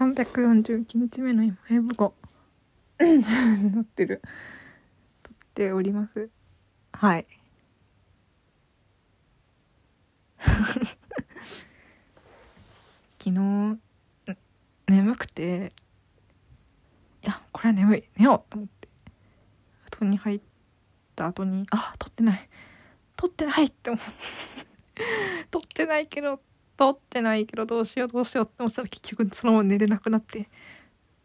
341日目の今英語乗 ってる。撮っております。はい。昨日眠くて。いやこれは眠い。寝ようと思って。布団に入った後にあ撮ってない。撮ってない。って思って撮ってないけど撮ってないけどどうしようどうしようって思ったら結局そのまま寝れなくなって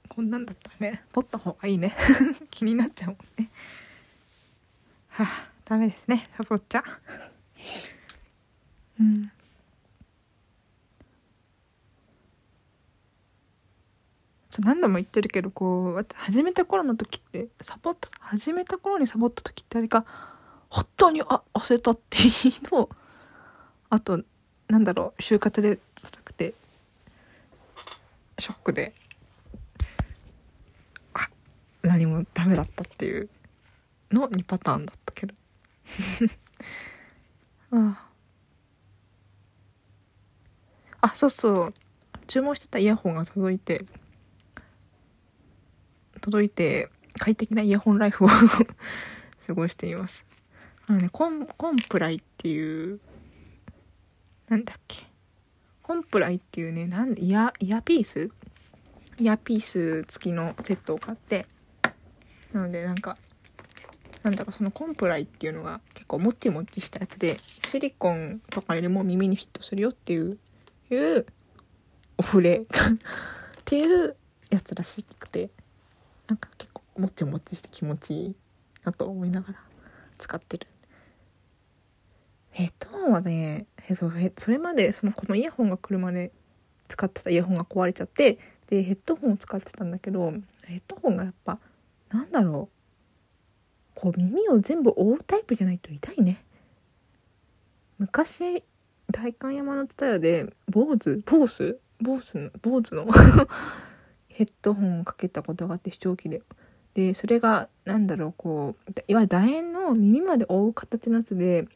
こんなんだったらね撮った方がいいね。気になっちゃうもんね。はあダメですね。サボっちゃ。うん。そう何度も言ってるけどこう始めた頃の時ってサボった始めた頃にサボった時ってあれか本当にあ忘れたっていうのあとなんだろう就活でじゃなくてショックであ何もダメだったっていうの2パターンだったけど。あ。あそうそう。注文してたイヤホンが届いて届いて快適なイヤホンライフを 過ごしています。あのねコンコンプライっていうなんだっけ？コンプライっていうねなんイヤイヤピース？イヤピース付きのセットを買って。なのでなんかなんだろうそのコンプライっていうのが結構もちもちしたやつでシリコンとかよりも耳にフィットするよっていういうお触れっていうやつらしくてなんか結構もちもちして気持ちいいなと思いながら使ってる。はねそうそれまでそのこのイヤホンが来るまで使ってたイヤホンが壊れちゃってでヘッドホンを使ってたんだけどヘッドホンがやっぱなんだろうこう耳を全部覆うタイプじゃないと痛いね。昔代官山の蔦屋で坊主坊主？坊主？の坊主の？ヘッドホンをかけたことがあって視聴器で。でそれがなんだろうこういわゆる楕円の耳まで覆う形のやつで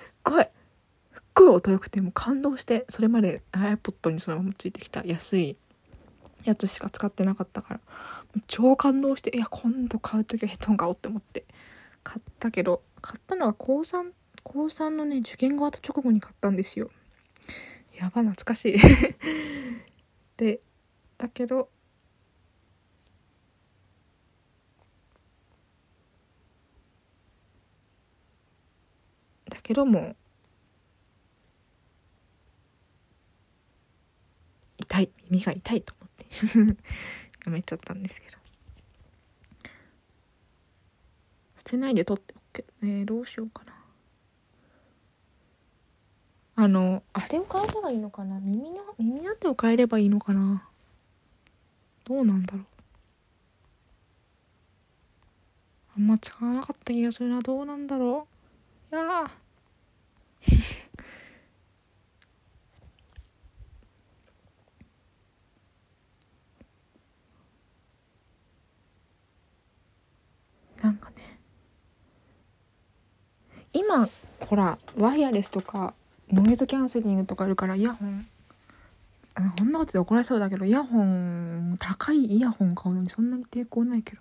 っごいすっごい音良くてもう感動してそれまで iPod にそのままついてきた安いやつしか使ってなかったから超感動していや今度買う時はヘッドホン買おうって思って買ったけど買ったのが高3高3のね受験が終わった直後に買ったんですよ。やば懐かしい。でだけどだけども痛い耳が痛いと思って やめちゃったんですけど。捨てないで取っておく。けどねどうしようかな。あのあれを変えればいいのかな。耳の耳当てを変えればいいのかな。どうなんだろう。あんま使わなかった気がするな。どうなんだろう。いや なんかね。今ほらワイヤレスとかノイズキャンセリングとかあるからイヤホン。こんなことで怒られそうだけどイヤホン高いイヤホン買うのにそんなに抵抗ないけど。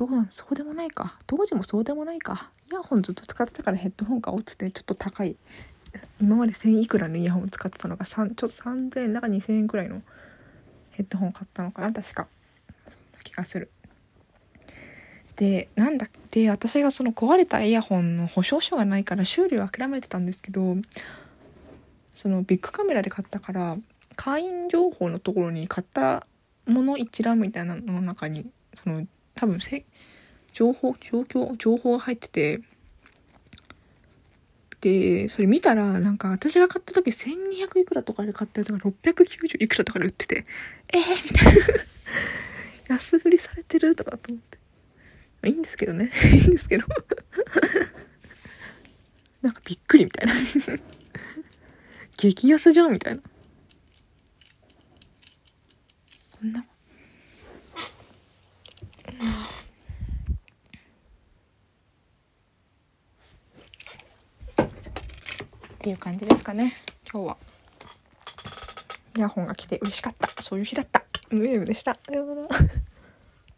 どうなんそうでもないか。当時もそうでもないか。イヤホンずっと使ってたからヘッドホン買おうっつってちょっと高い。今まで1000いくらのイヤホン使ってたのが3ちょっと3000円だから2000円くらいのヘッドホン買ったのかな確か。そんな気がする。でなんだって私がその壊れたイヤホンの保証書がないから修理を諦めてたんですけどそのビッグカメラで買ったから会員情報のところに買ったもの一覧みたいなのの中にその多分せ情報状況情報が入ってて。でそれ見たらなんか私が買った時1200いくらとかで買ったやつが690いくらとかで売ってて。えー、みたいな。安売りされてるとかと思って。いいんですけどね。いいんですけど。なんかびっくりみたいな。激安じゃんみたいな。こんなっていう感じですかね今日は。イヤホンが来て嬉しかった。そういう日だった。ムーウェーブでした。さようなら。